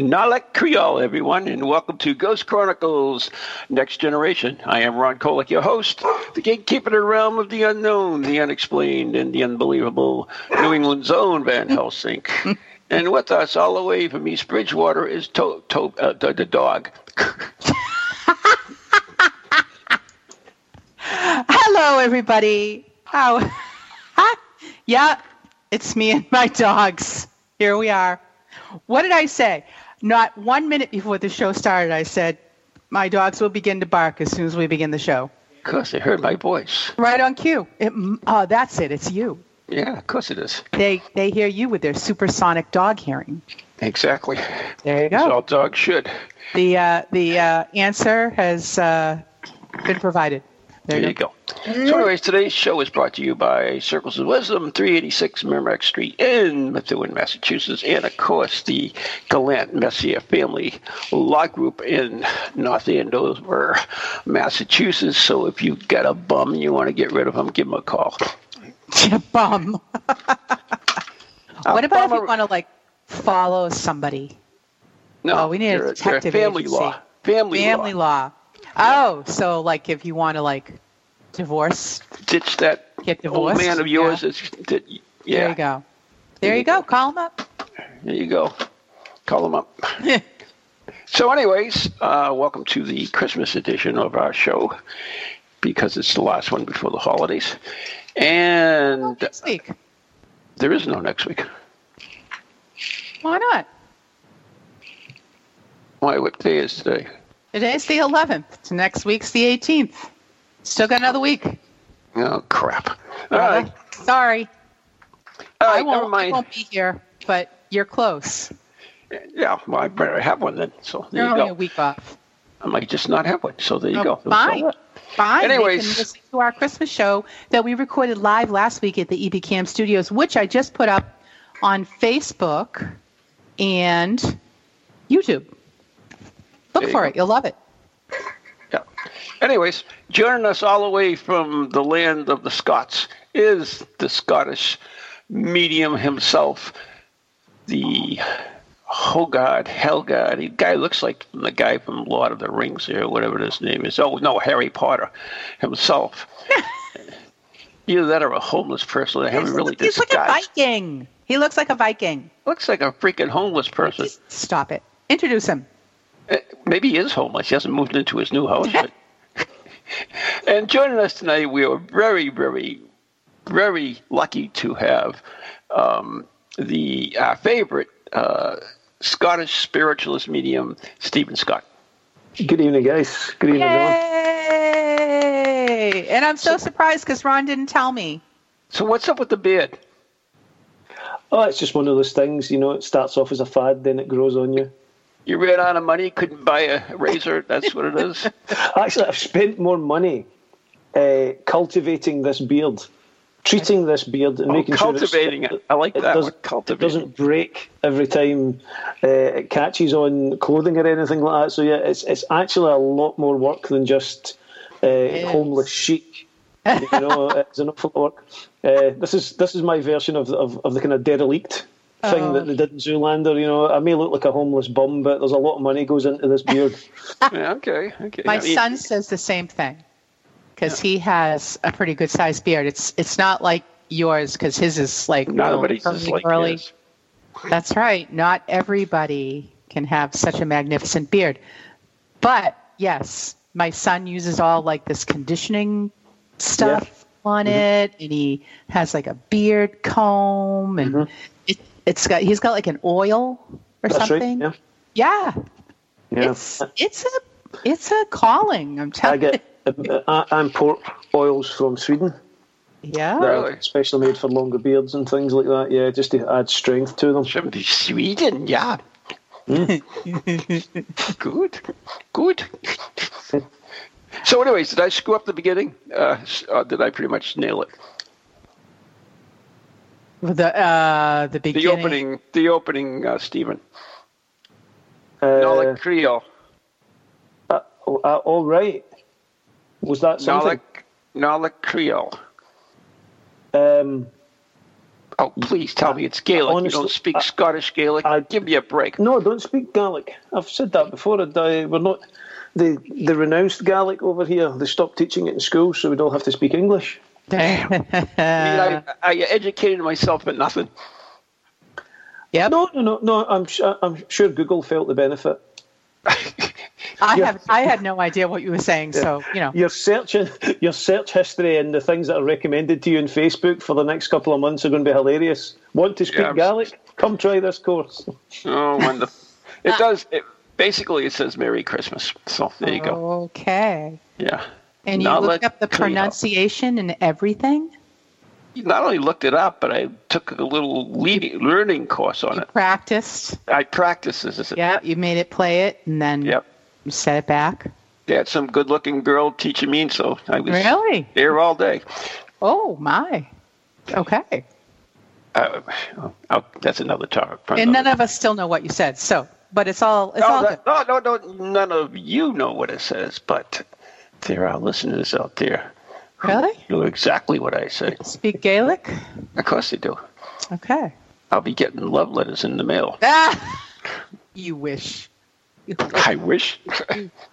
Nalek Creole, everyone, and welcome to Ghost Chronicles Next Generation. I am Ron Kolek, your host, the gatekeeper of the realm of the unknown, the unexplained, and the unbelievable, New England's own Van Helsing. and with us, all the way from East Bridgewater, is to- to- uh, the, the dog. Hello, everybody. How? yeah, it's me and my dogs. Here we are. What did I say? Not one minute before the show started, I said, my dogs will begin to bark as soon as we begin the show. Of course, they heard my voice. Right on cue. It, oh, that's it. It's you. Yeah, of course it is. They they hear you with their supersonic dog hearing. Exactly. There you go. all dogs should. The uh, the uh, answer has uh, been provided. There you go. Mm-hmm. So, anyways, today's show is brought to you by Circles of Wisdom, 386 Merrimack Street in Methuen, Massachusetts, and of course the Gallant Messier Family Law Group in North Andover, Massachusetts. So, if you got a bum and you want to get rid of him, give him a call. A bum. what about if you want to like follow somebody? No, Oh, we need a detective family agency. law. Family, Family law. law. Oh, so like if you want to like divorce, Ditch that Get old divorced? man of yours. That's, that, yeah, there you go. There you go. Call him up. There you go. Call him up. so, anyways, uh, welcome to the Christmas edition of our show because it's the last one before the holidays. And Next week. there is no next week. Why not? Why, what day is today? Today's the 11th. Next week's the 18th. Still got another week. Oh, crap. Uh-huh. All right. Sorry. All I won't, never I won't be here, but you're close. Yeah, well, I better have one then. So, there You're you only go. a week off. I might just not have one. So, there you Oh, go. fine. Fine. Anyways. Can listen to our Christmas show that we recorded live last week at the EB Cam Studios, which I just put up on Facebook and YouTube. Look for go. it. You'll love it. Yeah. Anyways, joining us all the way from the land of the Scots is the Scottish medium himself, the Hogard, Helgard. The guy looks like the guy from Lord of the Rings here, whatever his name is. Oh, no, Harry Potter himself. Either that or a homeless person. I haven't really He's like a. Viking. He looks like a Viking. Looks like a freaking homeless person. Stop it. Introduce him. Uh, Maybe he is homeless. He hasn't moved into his new house. But... and joining us tonight, we are very, very, very lucky to have um, the our favorite uh, Scottish spiritualist medium, Stephen Scott. Good evening, guys. Good evening, everyone. Yay! And I'm so surprised because Ron didn't tell me. So, what's up with the beard? Oh, it's just one of those things, you know, it starts off as a fad, then it grows on you. You ran out of money, couldn't buy a razor. That's what it is. Actually, I've spent more money uh, cultivating this beard, treating this beard, and Oh, making cultivating sure it. I like that doesn't, word, cultivating. It doesn't break every time uh, it catches on clothing or anything like that. So, yeah, it's, it's actually a lot more work than just uh, is. homeless chic. you know, it's an awful lot of work. Uh, this is this is my version of of, of the kind of derelict thing Oh. that they did in Zoolander. You know, I may look like a homeless bum, but there's a lot of money goes into this beard. Yeah, okay, okay. My I mean, son says the same thing because he has a pretty good sized beard. It's it's not like yours because his is like Not real curly, like curly. his. That's right. Not everybody can have such a magnificent beard. But yes, my son uses all like this conditioning stuff on Mm-hmm. it, and he has like a beard comb, and Mm-hmm. It, it's got he's got like an oil or That's something. right. Yeah, Yeah, it's it's a it's a calling. I'm telling you. get I, I import oils from Sweden. Yeah. that Really? are specially made for longer beards and things like that. Yeah, just to add strength to them. From Sweden, yeah. good, good. so, anyways, did I screw up the beginning? Uh, s- uh, did I pretty much nail it? The uh, the The opening, the opening, uh, Stephen. Uh, Nolak Creole. uh, uh, all right. Was that something? Nolak, Nolak Creole. Um, Oh, please tell me it's Gaelic. Honestly, you don't speak I- Scottish Gaelic. I- Give me a break. no, I don't speak Gaelic. I've said that before. and, uh, we're not. They, they renounced Gaelic over here. They stopped teaching it in school, so we'd all have to speak English. I, mean, I, I educated myself at nothing. Yeah. No, no, no, no. I'm, su- I'm sure Google felt the benefit. I yeah. have. I had no idea what you were saying. So you know. Your search, your search history and the things that are recommended to you on Facebook for the next couple of months are going to be hilarious. Want to speak Yeah, Gaelic? Come try this course. Oh, wonderful. It ah. does. It, basically, it says Merry Christmas. So there you go. Okay. Yeah. And you looked up the pronunciation and everything. You not only looked it up, but I took a little leading, learning course on it. Practiced. I practiced this. Yeah. You made it play it, and then Yep. you set it back. They had some good-looking girl teaching me, so I was Really? there all day. Oh my. Okay. Uh, oh, that's another topic. And none of us still know what you said. So, but it's all it's No, all good. that- no, no, no, none of you know what it says, but there are listeners out there Really? know exactly what I say. Speak Gaelic. Of course they do. Okay. I'll be getting love letters in the mail. Ah, you wish. I wish.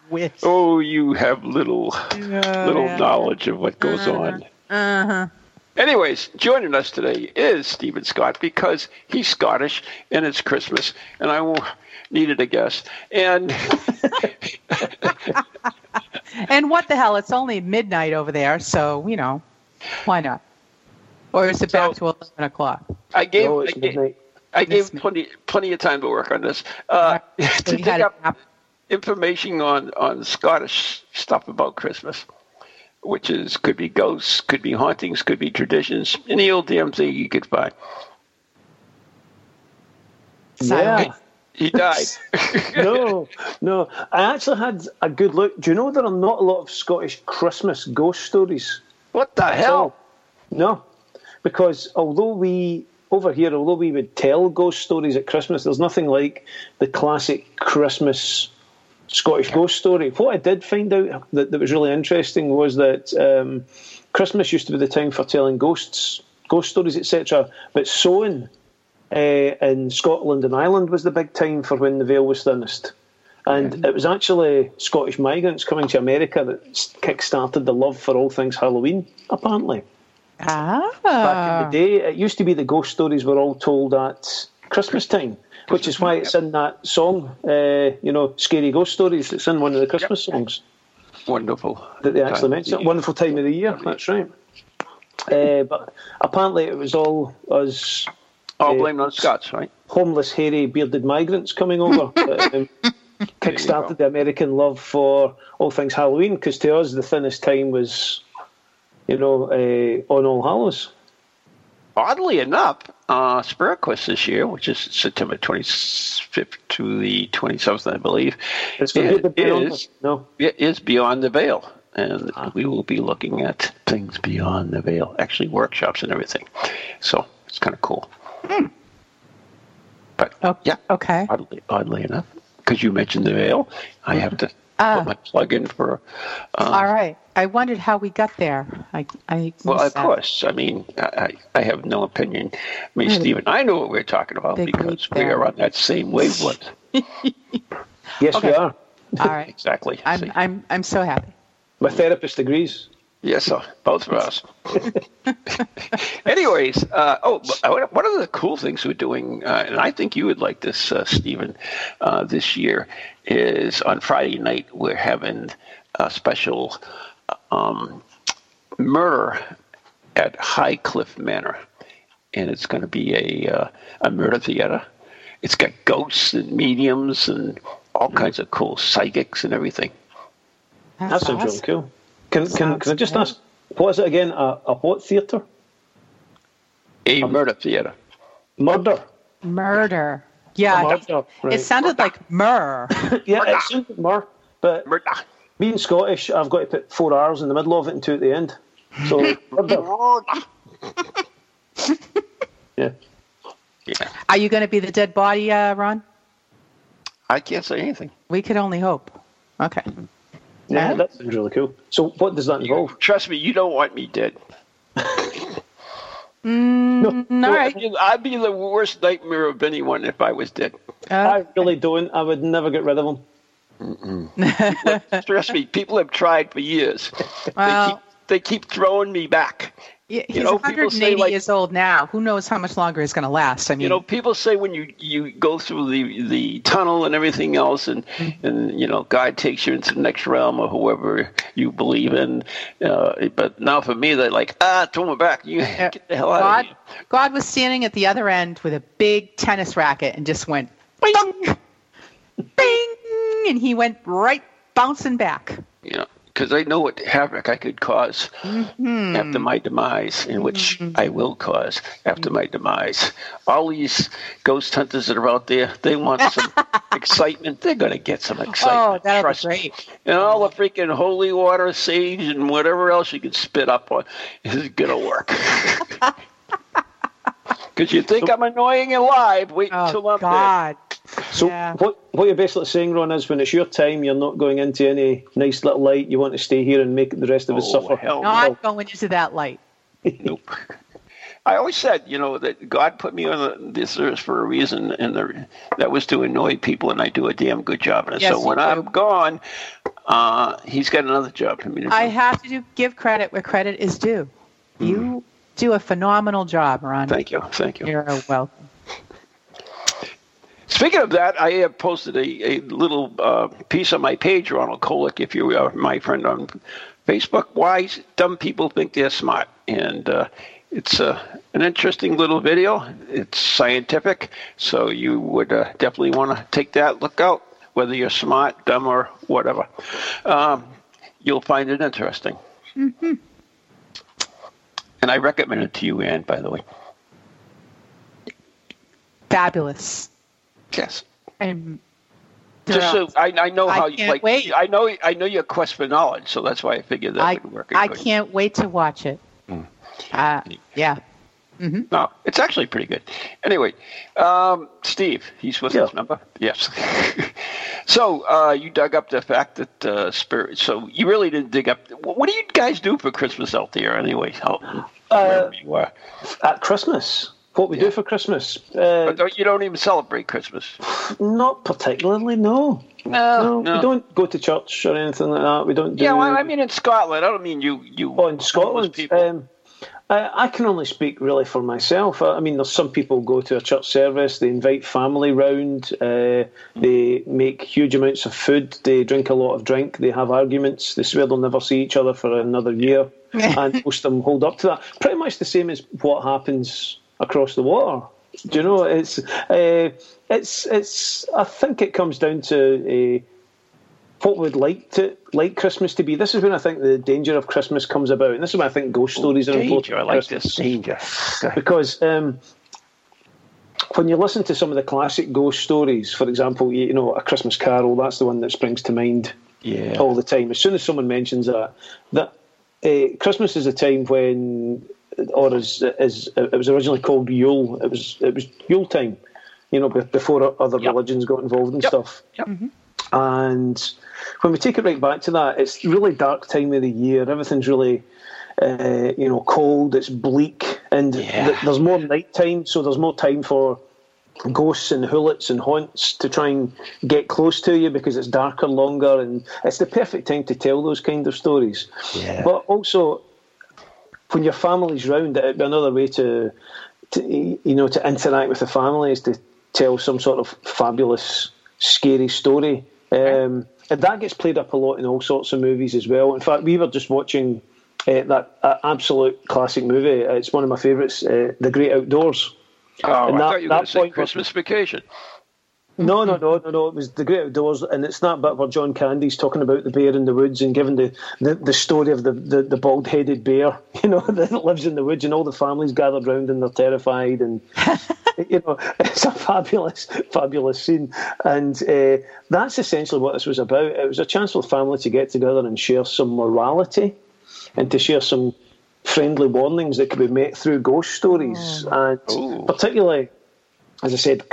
Wish. oh, you have little little yeah. knowledge of what goes on. Uh-huh. Anyways, joining us today is Stephen Scott because he's Scottish and it's Christmas, and I needed a guest. And And what the hell? It's only midnight over there, so you know, why not? Or is it back to eleven o'clock? I gave Oh, I gave. I gave plenty plenty of time to work on this uh, So to you dig up information on on Scottish stuff about Christmas, which is could be ghosts, could be hauntings, could be traditions, any old damn thing you could find. Silent. Yeah. He died. no, no. I actually had a good look. Do you know there are not a lot of Scottish Christmas ghost stories? what the hell? No, because although we over here, although we would tell ghost stories at Christmas, there's nothing like the classic Christmas Scottish ghost story. What I did find out that, that was really interesting was that um, Christmas used to be the time for telling ghosts, ghost stories, etc. But Samhain in Scotland and Ireland was the big time for when the veil was thinnest. And it was actually Scottish migrants coming to America that kick-started the love for all things Halloween, apparently Ah. back in the day. It used to be the ghost stories were all told at Christmas time, which is why it's in that song, uh, you know, Scary Ghost Stories. It's in one of the Christmas songs Wonderful. that they actually Time mention. it. the Wonderful time of the year, that's right. Uh, but apparently it was all us All Uh, blamed on Scots, right? homeless, hairy, bearded migrants coming over. that, um, kick-started the American love for all things Halloween, because to us the thinnest time was, you know, uh, on All Hallows. Oddly enough, uh, Spiritquest this year, which is September 25th to the 27th, I believe, It's for is, good to be on is, No. it is Beyond the Veil. And we will be looking at things beyond the veil, actually workshops and everything. So it's kind of cool. But Oh, yeah, okay. oddly, oddly enough, because you mentioned the veil, I have to Ah. put my plug in for. Uh, All right. I wondered how we got there. I, I Well, of that. course. I mean, I, I have no opinion. I mean, Really? Stephen, I know what we're talking about Big because we are on that same wavelength. Yes, Okay. we are. All right. exactly. I'm See? I'm I'm so happy. My therapist agrees. Yes, sir. Both of us. Anyways, uh, oh, but one one of the cool things we're doing, uh, and I think you would like this, uh, Stephen, uh, this year, is on Friday night we're having a special um, murder at High Cliff Manor, and it's going to be a uh, a murder theater. It's got ghosts and mediums and all kinds of cool psychics and everything. That That's sounds really awesome. cool. Can, can, can I just ask, what is it again? A, a what theatre? A murder theater. Murder. Murder. Yeah, Murder, right. it sounded like myrrh. yeah, it sounded more, but Murder. being Scottish, I've got to put four R's in the middle of it and two at the end. So, murder. yeah. Yeah. Are you going to be the dead body, uh, Ron? I can't say anything. We could only hope. Okay. Yeah, Yeah. that sounds really cool. So, what does that involve? Trust me, you don't want me dead. Mm, all right. I'd be the worst nightmare of anyone if I was dead. Uh, I really don't. I would never get rid of them. Trust me, people have tried for years. Well- they, keep, throwing me back. yeah, he's you know, 180 like- years old now. Who knows how much longer he's going to last? I mean, You know, people say when you, you go through the, the tunnel and everything else, and, and you know God takes you into the next realm or whoever you believe in. Uh, but now for me, they're like, ah, throw me back. You get the hell out God, of here. God was standing at the other end with a big tennis racket and just went bing, bing, and he went right bouncing back. Know, because I know what havoc I could cause Mm-hmm. after my demise, in which I will cause after my demise. All these ghost hunters that are out there, they want some excitement. They're going to get some excitement. Oh, that'll be Trust me. great. And all the freaking holy water, sage, and whatever else you can spit up on is going to work. Because you think I'm annoying and live, wait until Oh I'm dead. God! So, Yeah. what what you're basically saying, Ron, is when it's your time, you're not going into any nice little light. You want to stay here and make the rest of us Oh, suffer. hell Not going into that light. Nope. I always said, you know, that God put me on this earth for a reason, and the, that was to annoy people, and I do a damn good job. And Yes, so when do. I'm gone, uh, He's got another job for me to do. I have to do, give credit where credit is due. You do a phenomenal job, Ron. Thank you, thank you. You're welcome. Speaking of that, I have posted a, a little uh, piece on my page, Ronald Kolek, if you are my friend on Facebook. Why dumb people think they're smart. And uh, it's uh, an interesting little video. It's scientific, so you would uh, definitely want to take that, look out, whether you're smart, dumb, or whatever. Um, you'll find it interesting. Mm-hmm. And I recommend it to you, Ann, by the way. Fabulous. Yes. I'm Just so. I, I know I how you like. wait. I know I know your quest for knowledge, so that's why I figured that I, would work. I good. can't wait to watch it. Mm. Uh, yeah. No, it's actually pretty good. Anyway, um, Steve, he's with Yeah. us, number. Yes. so uh, you dug up the fact that uh, spirit. So you really didn't dig up. What do you guys do for Christmas out there, anyway? Out wherever you are. At Christmas, what we do for Christmas? Uh, But don't, you don't even celebrate Christmas. not particularly, no. No, No, we don't go to church or anything like that. We don't do. Yeah, well, I mean in Scotland. I don't mean you. You. Oh, in Scotland, people. um, I, I can only speak really for myself. I, I mean, there's some people go to a church service, they invite family round, uh, they make huge amounts of food, they drink a lot of drink, they have arguments, they swear they'll never see each other for another year, and most of them hold up to that. Pretty much the same as what happens across the water. Do you know? It's uh, it's it's. I think it comes down to. Uh, what we'd like to like Christmas to be. This is when I think the danger of Christmas comes about, and this is when I think ghost stories are important. danger. I like Christmas. this danger. Because um, when you listen to some of the classic ghost stories, for example, you, you know, A Christmas Carol, that's the one that springs to mind Yeah. all the time. As soon as someone mentions that, that uh, Christmas is a time when, or as, as it was originally called Yule, it was it was Yule time, you know, before other Yep. religions got involved and Yep. stuff. Yep. And when we take it right back to that, it's really dark time of the year. Everything's really, uh, you know, cold. It's bleak, and Yeah. th- there's more night time, so there's more time for ghosts and hoolits and haunts to try and get close to you because it's darker longer, and it's the perfect time to tell those kind of stories. Yeah. But also, when your family's round, it'd be another way to, to, you know, to interact with the family is to tell some sort of fabulous, scary story. Um, and that gets played up a lot in all sorts of movies as well. In fact, we were just watching uh, that uh, absolute classic movie. It's one of my favourites, uh, The Great Outdoors. Oh, And I that- thought you were going to say point was- Christmas Vacation. No, no, no, no, no. It was the Great Outdoors, and it's that bit where John Candy's talking about the bear in the woods and giving the, the, the story of the, the, the bald headed bear, you know, that lives in the woods, and all the families gathered round and they're terrified, and you know, it's a fabulous, fabulous scene, and uh, that's essentially what this was about. It was a chance for the family to get together and share some morality, and to share some friendly warnings that could be met through ghost stories, and Ooh. particularly, as I said.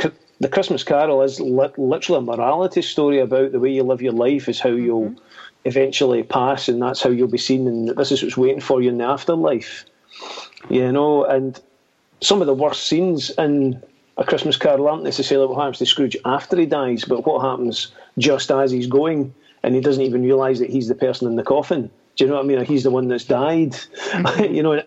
The Christmas Carol is li- literally a morality story about the way you live your life is how you'll mm-hmm. eventually pass, and that's how you'll be seen, and this is what's waiting for you in the afterlife. You know, and some of the worst scenes in a Christmas Carol aren't necessarily what happens to Scrooge after he dies, but what happens just as he's going, and he doesn't even realise that he's the person in the coffin. Do you know what I mean? He's the one that's died. Mm-hmm. you know,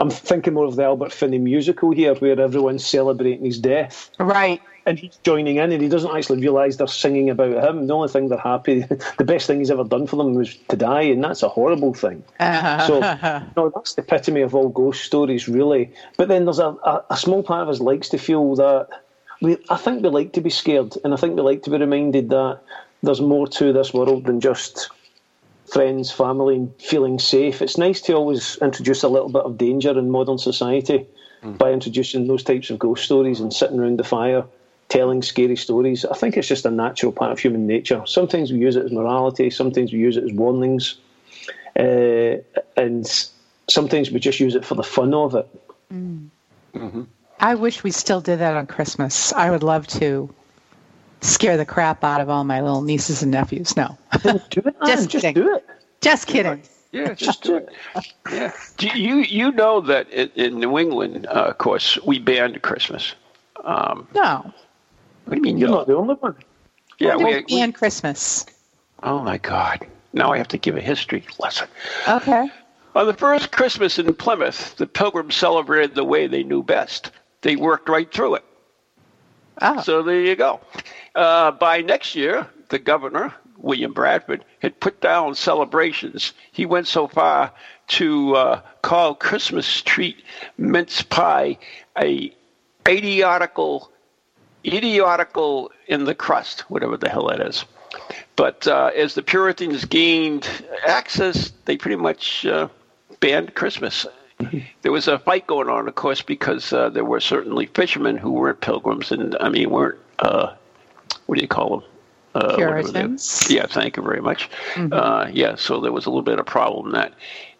I'm thinking more of the Albert Finney musical here, where everyone's celebrating his death Right. and he's joining in, and he doesn't actually realise they're singing about him. The only thing they're happy, the best thing he's ever done for them was to die, and that's a horrible thing. Uh-huh. So, you no, that's the epitome of all ghost stories, really. But then there's a, a, a small part of us likes to feel that we, I think we like to be scared, and I think we like to be reminded that there's more to this world than just friends, family, and feeling safe. It's nice to always introduce a little bit of danger in modern society hmm. by introducing those types of ghost stories and sitting around the fire telling scary stories. I think it's just a natural part of human nature. Sometimes we use it as morality, sometimes we use it as warnings, uh, and sometimes we just use it for the fun of it. Hmm. Mm-hmm. I wish we still did that on Christmas. I would love to scare the crap out of all my little nieces and nephews. No, Do it, Just just kidding. do it. just kidding. Yeah, just do it. Yeah. Do you you know that in, in New England, uh, of course, we banned Christmas. Um, No, what do you mean? You're no? not the only one. Yeah, we, Never we- and Christmas. Oh my God! Now I have to give a history lesson. Okay. On the first Christmas in Plymouth, the Pilgrims celebrated the way they knew best. They worked right through it. Oh, So there you go. Uh, by next year, the governor, William Bradford, had put down celebrations. He went so far to uh, call Christmas treat mince pie a idiotical, idiotical in the crust, whatever the hell that is. But uh, as the Puritans gained access, they pretty much uh, banned Christmas. There was a fight going on, of course, because uh, there were certainly fishermen who weren't pilgrims, and I mean weren't uh, what do you call them? Uh, Puritans? Yeah, thank you very much. Uh, yeah, so there was a little bit of problem in that.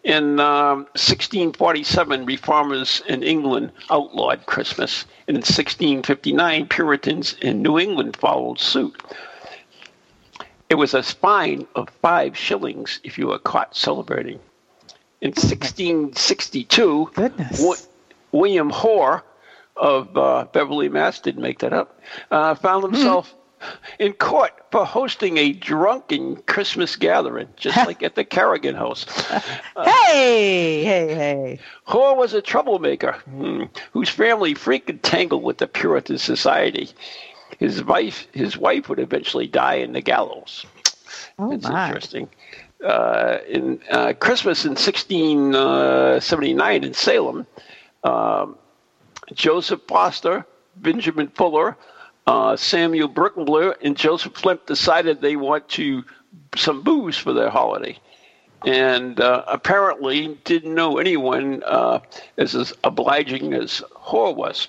In um, 1647, reformers in England outlawed Christmas, and in 1659, Puritans in New England followed suit. It was a fine of five shillings if you were caught celebrating. In 1662, Goodness. Wi- William Hoare of uh, Beverly, Mass. Didn't make that up. Uh, found himself in court for hosting a drunken Christmas gathering, just like at the Kerrigan House. hey, hey, hey. Hoare was a troublemaker hmm, whose family frequently tangled with the Puritan society. His wife, his wife would eventually die in the gallows. Oh It's my. interesting. Uh, in uh, Christmas in 1679 in Salem, um, Joseph Foster, Benjamin Fuller, uh, Samuel Brickenbler, and Joseph Flint decided they want to some booze for their holiday, and uh, apparently didn't know anyone uh, as, as obliging as Hoare was.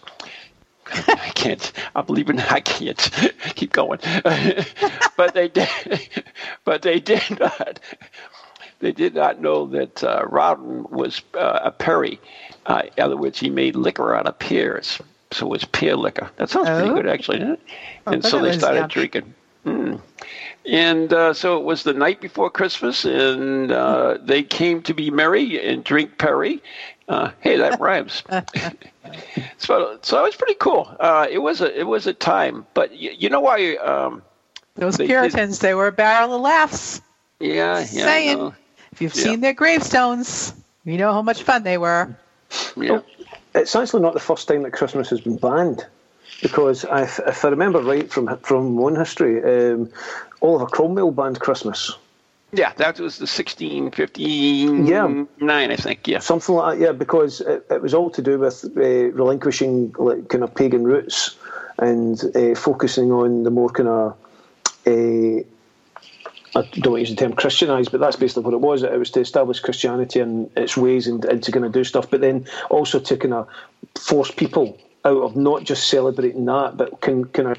I can't. I believe in. I can't keep going. but they did. But they did not. They did not know that uh, Rowden was uh, a Perry. Uh, in other words, he made liquor out of pears, so it was pear liquor. That sounds pretty Oh. good, actually, doesn't it? and so they started yum. drinking. Mm. And uh, so it was the night before Christmas, and uh, they came to be merry and drink Perry. Uh, hey, that rhymes. so, so it was pretty cool. Uh, it was a it was a time, but y- you know why? Um, Those They Puritans, they were a barrel of laughs. yeah, yeah, Saying. know. If you've Yeah. seen their gravestones, you know how much fun they were. yeah. It's actually not the first time that Christmas has been banned, because I, if I remember right from from one history, um, Oliver Cromwell banned Christmas. Yeah, that was the 1659, Yeah. I think. Yeah. Something like that, yeah, because it, it was all to do with uh, relinquishing like kind of pagan roots and uh, focusing on the more kind of. Uh, I don't want to use the term Christianized, but that's basically what it was. It was to establish Christianity and its ways and, and to kind of do stuff, but then also to kind of force people out of not just celebrating that, but can kind of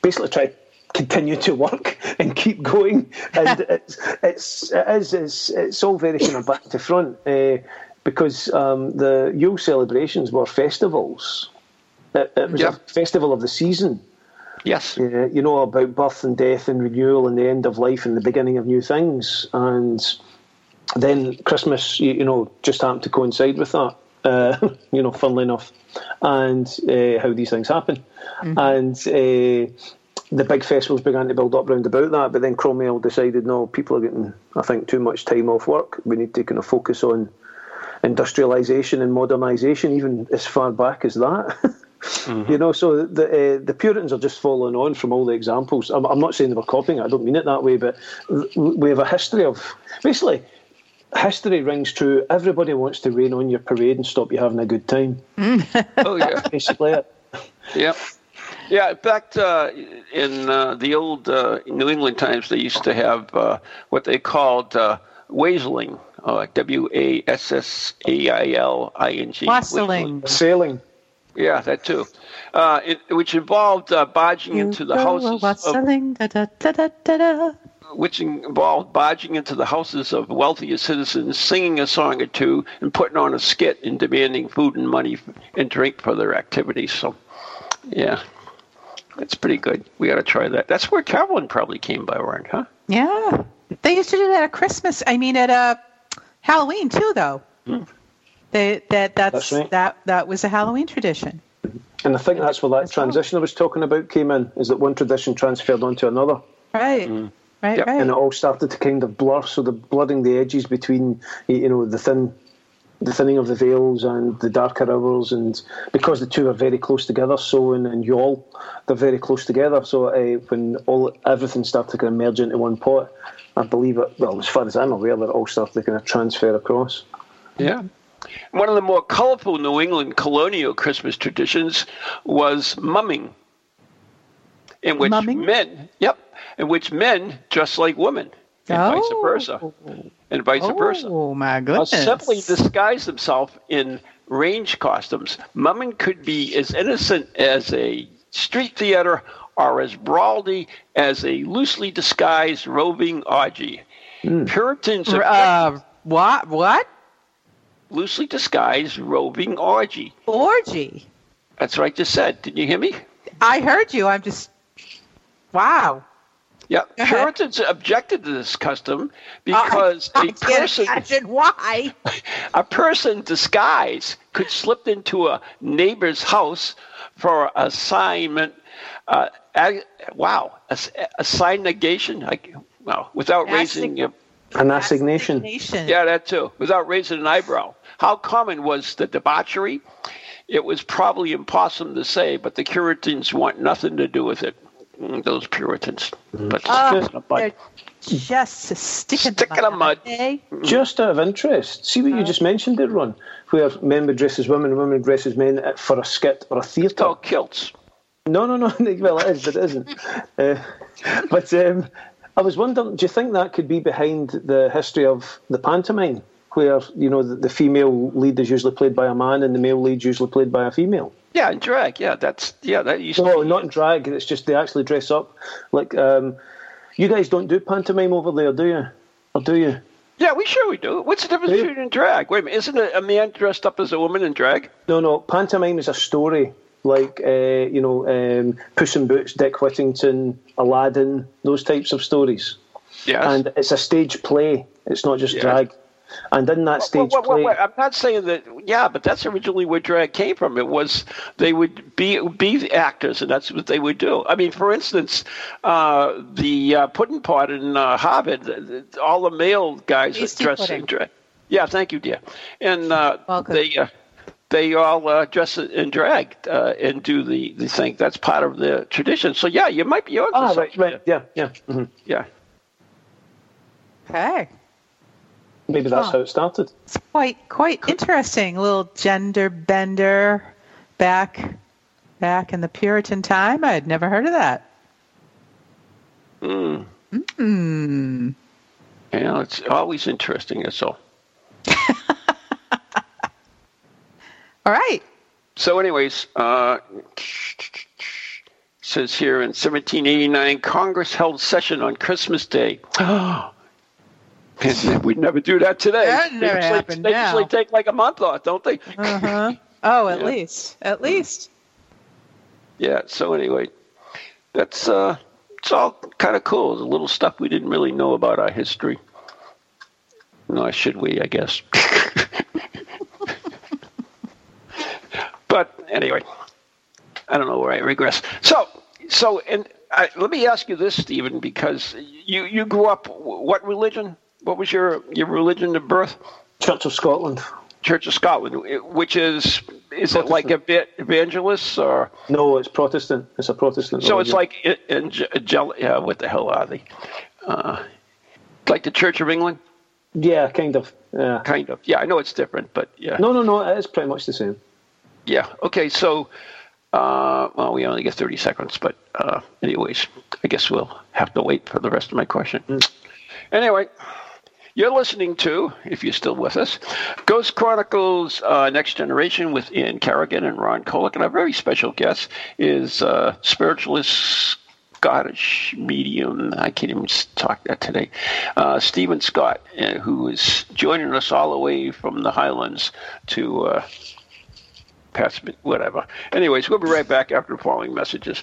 basically try continue to work and keep going. And it's, it's, it is, it's, it's all very kind of back to front uh, because um, the Yule celebrations were festivals. It, it was Yeah. a festival of the season. Yes. Uh, you know about birth and death and renewal and the end of life and the beginning of new things. And then Christmas, you, you know, just happened to coincide with that. Uh, you know, funnily enough, and uh, how these things happen. And uh, the big festivals began to build up round about that. But then Cromwell decided, no, people are getting, I think, too much time off work. We need to kind of focus on industrialisation and modernisation, even as far back as that. You know, so the uh, the Puritans are just following on from all the examples. I'm, I'm not saying they were copying it. I don't mean it that way, but we have a history of basically history rings true. Everybody wants to rain on your parade and stop you having a good time. Oh yeah. Basically, it. Yep. Yeah, in fact, uh, in uh, the old uh, New England times, they used to have uh, what they called uh, wassailing, uh, W A S S A I L I N G. Wassailing. sailing. Yeah, that too. Uh, it, which involved uh, barging into the houses of, Wassailing, da, da, da, da, da, da. which involved barging into the houses of wealthier citizens, singing a song or two, and putting on a skit and demanding food and money and drink for their activities. So, yeah, that's pretty good. We got to try that. That's where Carolyn probably came by around, huh? Yeah. They used to do that at Christmas. I mean, at uh, Halloween too, though. They, that that's, That's right. that that was a Halloween tradition. And I think that's where that As well. transition I was talking about came in, is that one tradition transferred onto another. Right. Right. Yep. Right. and it all started to kind of blur. So the blurring the edges between you know the thin, the thinning of the veils and the darker hours, and because the two are very close together, Samhain and Yule, they're very close together. So uh, when all everything started to kind of merge into one pot, I believe it. Well, as far as I'm aware, that it all started to kind of transfer across. Yeah. One of the more colorful New England colonial Christmas traditions was mumming, in which Mumming? men, yep, in which men dress like women, and vice Oh. versa, and vice versa. Oh my Or goodness. simply disguise themselves in range costumes. Mumming could be as innocent as a street theater or as brawly as a loosely disguised roving orgy. Puritans objected- uh, what? What? loosely disguised roving orgy. Orgy. That's what I just said. Didn't you hear me? I heard you. I'm just. Wow. Yeah. ahead. Puritans objected to this custom because I, I a can't person imagine why. a person disguised could slip into a neighbor's house for assignment. Uh, ag- wow, ass- assignation. Like, well, without raising. A, An assignation. Nation. yeah, that too. Without raising an eyebrow. How common was the debauchery? It was probably impossible to say, but the Puritans want nothing to do with it. Mm, Those Puritans. But, Oh, but they're just a stick in Stick the in the mud. mud. eh? Just out of interest, see what you just mentioned it, Ron, where men would dress as women and women would dress as men for a skit or a theatre. called kilts. No, no, no. Well, it is, but it isn't. uh, but um, I was wondering, do you think that could be behind the history of the pantomime, where you know the, the female lead is usually played by a man and the male lead is usually played by a female? Yeah, in drag. Yeah, that's yeah. That used No, to. not in drag. It's just they actually dress up. Like um, you guys don't do pantomime over there, do you? Or do you? Yeah, we sure we do. What's the difference Do between drag? Wait a minute, isn't a, a man dressed up as a woman in drag? No, no. Pantomime is a story. Like uh, you know, um, Puss in Boots, Dick Whittington, Aladdin, those types of stories. Yeah, And it's a stage play. It's not just Yeah. drag. And in that stage Wait, wait, play, wait, wait. I'm not saying that. Yeah, but that's originally where drag came from. It was they would be be the actors, and that's what they would do. I mean, for instance, uh, the uh, pudding pot in uh, Harvard, th- th- all the male guys Hasty dress pudding. in drag. Yeah, thank you, dear. And uh, they uh, they all uh, dress in drag uh, and do the, the thing. That's part of the tradition. So yeah, you might be onto ah, something. right, right, yeah, yeah. mhm. Yeah. Okay. Maybe that's Huh. how it started. It's quite quite interesting. A little gender bender back back in the Puritan time. I had never heard of that. Mm. Mm. Yeah, it's always interesting. That's all. All right. So, anyways, uh, says here in 1789, Congress held session on Christmas Day. We'd never do that today. That They never usually- happened They now. usually take like a month off, don't they? Uh-huh. Oh, at Yeah. least. At least. Yeah. So anyway, that's uh, it's all kind of cool. A little stuff we didn't really know about our history. Nor should we, I guess. but anyway, I don't know where I regress. So, so, and I, let me ask you this, Stephen, because you you grew up. What religion? What was your your religion of birth? Church of Scotland. Church of Scotland, which is is it like a bit evangelists or? No, it's Protestant. It's a Protestant. So it's like in, in, yeah, what the hell are they? Uh, like the Church of England, yeah, kind of. Yeah. kind of. Yeah, I know it's different, but yeah, No, no, no. It is pretty much the same. yeah. Okay, so uh, well, we only get thirty seconds, but uh, anyways, I guess we'll have to wait for the rest of my question. Anyway. You're listening to, if you're still with us, Ghost Chronicles uh, Next Generation with Ian Kerrigan and Ron Kolek. And our very special guest is uh, spiritualist Scottish medium. I can't even talk that today. Uh, Stephen Scott, uh, who is joining us all the way from the Highlands to uh, pass whatever. Anyways, we'll be right back after the following messages.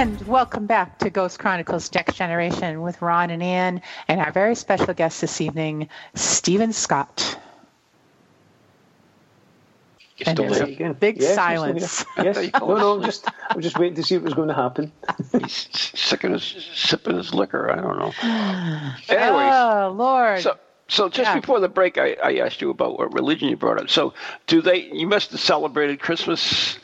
And welcome back to Ghost Chronicles Next Generation with Ron and Ann and our very special guest this evening, Stephen Scott. You And still there's there? a Again. big Yes, silence. Yes. No, no. I'm just, I'm just waiting to see what was going to happen. He's sipping his, sipping his liquor. I don't know. Anyways, Oh, Lord. so so just Yeah. before the break, I, I asked you about what religion you brought up. So do they? You must have celebrated Christmas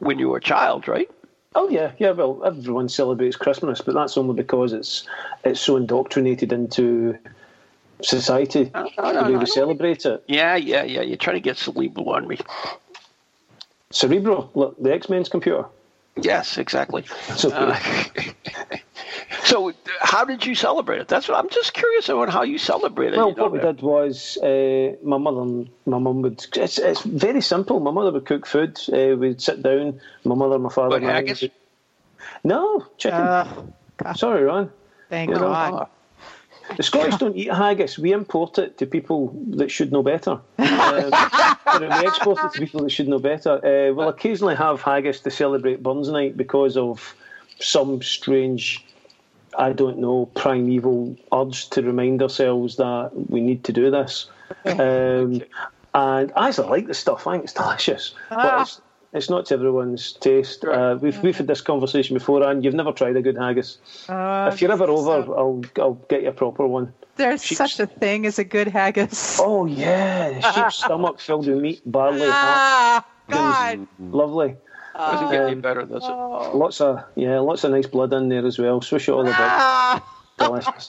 when you were a child, right? Oh yeah, yeah. Well, everyone celebrates Christmas, but that's only because it's it's so indoctrinated into society no, the way no. we celebrate it. Yeah, yeah, yeah. You're trying to get cerebral on me. Cerebro, look, the X Men's computer. Yes, exactly. It's okay. Uh, so, how did you celebrate it? That's what I'm just curious about how you celebrated. Well, you know, what we did was uh, my mother and my mum would. It's, it's very simple. My mother would cook food. Uh, we'd sit down. My mother, and my father, What, and I haggis? would- No, chicken. Uh, Sorry, Ron. thank You know, God. The Scottish don't eat haggis. We import it to people that should know better. Uh, we export it to people that should know better. Uh, we'll occasionally have haggis to celebrate Burns Night because of some strange, I don't know, primeval urge to remind ourselves that we need to do this. Um, and I actually like the stuff. I think it's delicious. But it's, it's not to everyone's taste. Uh, we've, we've had this conversation before, and you've never tried a good haggis. Uh, if you're ever over, I'll I'll get you a proper one. There's sheep's- such a thing as a good haggis. Oh yeah, sheep's stomach filled with meat, barley, heart, ah, God. lovely. Doesn't get any better, does it? Lots of yeah, lots of nice blood in there as well. Swish it all about. Ah, Delicious.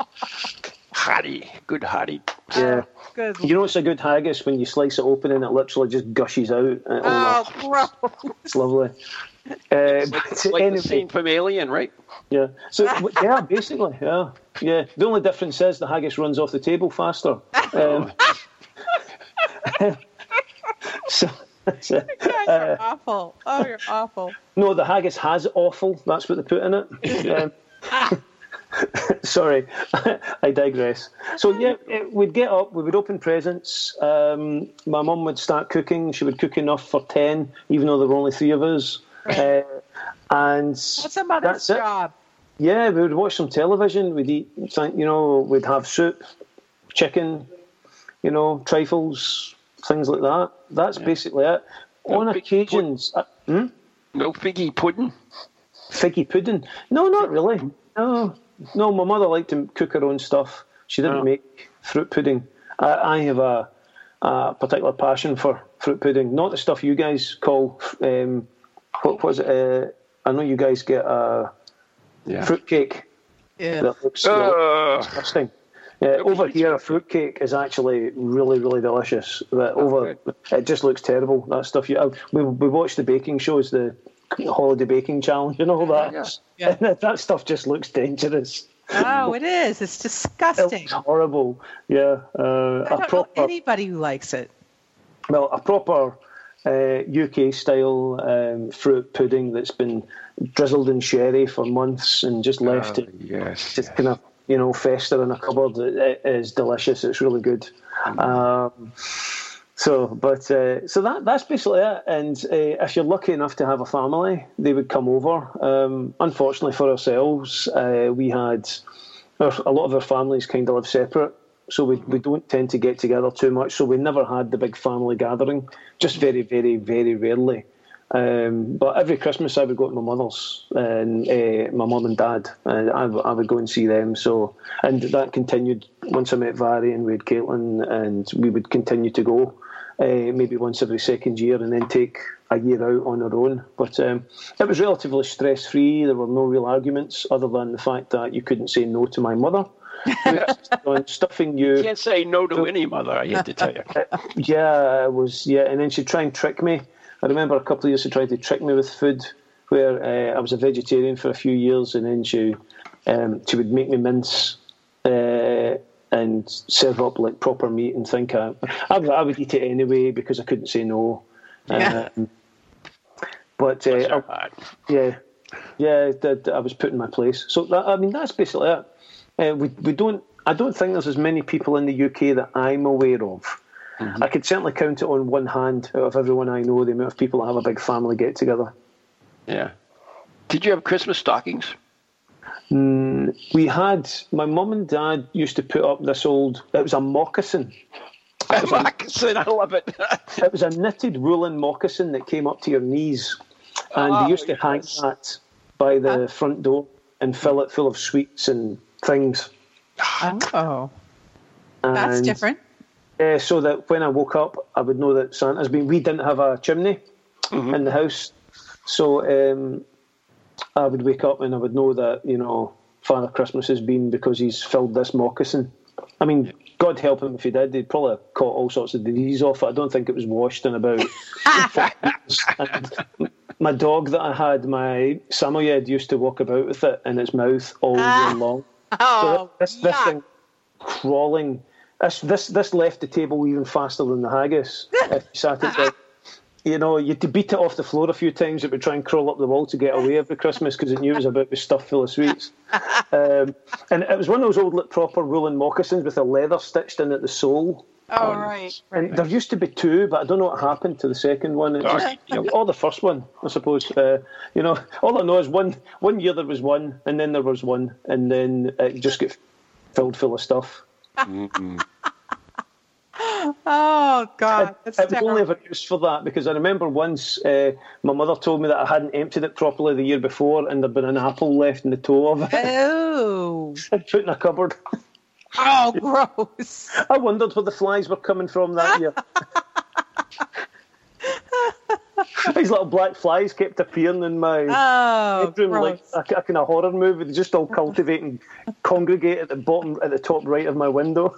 Hattie, good hattie. Yeah. good. You know it's a good haggis when you slice it open and it literally just gushes out. and Oh, gross. It's lovely. Uh, but Like anyway, the scene from Alien, right? yeah. So yeah, basically, yeah, yeah. The only difference is the haggis runs off the table faster. Um, so that's it. You guys are awful. Oh, you're awful. No, the haggis has awful. That's what they put in it. Um, sorry, I digress. So yeah, it, we'd get up, we would open presents. Um, my mum would start cooking. She would cook enough for ten, even though there were only three of us. Uh, and What's a mother's that's it. job? Yeah, we would watch some television. We'd eat, you know, we'd have soup, chicken, you know, trifles, things like that. That's basically it. On occasions, uh, hmm? No figgy pudding. figgy pudding. No, not really. No, no. My mother liked to cook her own stuff. She didn't Oh. make fruit pudding. I, I have a, a particular passion for fruit pudding. Not the stuff you guys call. Um, what was it? Uh, I know you guys get a Yeah. fruit cake Yeah. that looks Uh, disgusting. Yeah, over here, a fruit cake is actually really, really delicious. But over, it just looks terrible. That stuff. You, we we watched the baking shows, the holiday baking challenge, and all that. Yes. Yeah. That stuff just looks dangerous. Oh, it is. It's disgusting. looks horrible. Yeah, uh, I a don't know proper anybody who likes it. well, a proper uh, UK style um, fruit pudding that's been drizzled in sherry for months and just left it yes. just kind of you know fester in a cupboard. It, it is delicious. It's really good. Um, so, but uh, so that that's basically it. And uh, if you're lucky enough to have a family, they would come over. Um, unfortunately for ourselves, uh, we had our, a lot of our families kind of live separate. So we, we don't tend to get together too much. So we never had the big family gathering, just very, very, very rarely. Um, but every Christmas I would go to my mother's and uh, my mum and dad, and I, I would go and see them. So and that continued once I met Barry and we had Caitlin, and we would continue to go uh, maybe once every second year, and then take a year out on our own. But um, it was relatively stress free. There were no real arguments other than the fact that you couldn't say no to my mother. who insisted on stuffing you Can't say no to any mother, I hate to tell you. yeah, it was yeah, and then she'd try and trick me. I remember a couple of years she tried to trick me with food, where uh, I was a vegetarian for a few years, and then she um, she would make me mince uh, and serve up like proper meat, and think I, I, would- I would eat it anyway because I couldn't say no. Yeah. Um, but uh, I- yeah, yeah, that I was put in my place. So that, I mean, that's basically it. Uh, we we don't. I don't think there's as many people in the UK that I'm aware of. I could certainly count it on one hand out of everyone I know. The amount of people that have a big family get together. Yeah. Did you have Christmas stockings? We had my mum and dad used to put up this old. It was a moccasin. Moccasin, I love it. It was a knitted woolen moccasin that came up to your knees, and Oh, they used to hang yes. that by the front door and fill it full of sweets and things. Oh, that's And- different. Uh, so that when I woke up, I would know that Santa's been. We didn't have a chimney in the house, so um, I would wake up and I would know that you know Father Christmas has been because he's filled this moccasin. I mean, God help him if he did. He'd probably have caught all sorts of disease off it. I don't think it was washed in about. and my dog that I had, my Samoyed, used to walk about with it in its mouth all year ah. long. Oh, this this thing crawling. This this this left the table even faster than the haggis. if you sat it. You know, you had to beat it off the floor a few times. It would try and crawl up the wall to get away every Christmas because it knew it was about to be stuffed full of sweets. Um, and it was one of those old, like, proper woolen moccasins with a leather stitched in at the sole. Oh, right. And there used to be two, but I don't know what happened to the second one. It just, Dark. or the first one, I suppose. Uh, you know, all I know is one one year there was one, and then there was one, and then it just got filled full of stuff. Oh, God. That's it was only ever used for that because I remember once uh, my mother told me that I hadn't emptied it properly the year before, and there'd been an apple left in the toe of it. Oh. I'd put in a cupboard. Oh, gross. I wondered where the flies were coming from that year. These little black flies kept appearing in my Oh, bedroom gross. like a, a kind of horror movie. They just all cultivate and congregate at the bottom, at the top right of my window.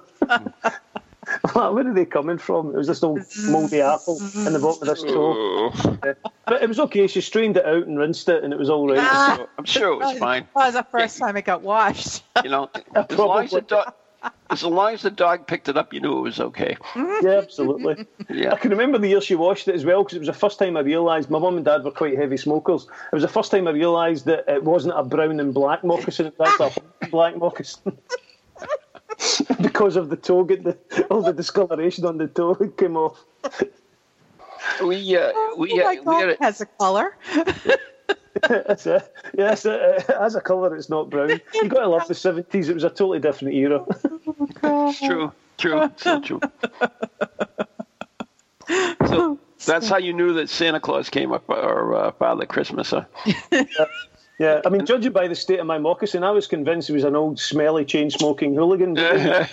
Like, Where are they coming from? It was this old mouldy apple in the bottom of this toe. Oh, But it was okay. She strained it out and rinsed it, and it was all right. Ah. I'm sure it was fine. That was the first time it got washed. You know, as long as the dog, as long as the dog picked it up, you knew it was okay. Yeah, absolutely. I can remember the year she washed it as well because it was the first time I realised my mum and dad were quite heavy smokers. It was the first time I realised that it wasn't a brown and black moccasin, it was a black moccasin. because of the toe, get the, all the discoloration on the toe came off. We uh, we, oh, my uh, we God, had it has a color. That's it. Yes, it has a colour, it's not brown. you got to love the 70s, it was a totally different era. true, true, so true. So that's how you knew that Santa Claus came up or uh, Father Christmas, huh? Yeah, I mean, judging by the state of my moccasin, I was convinced he was an old, smelly, chain smoking hooligan. yeah.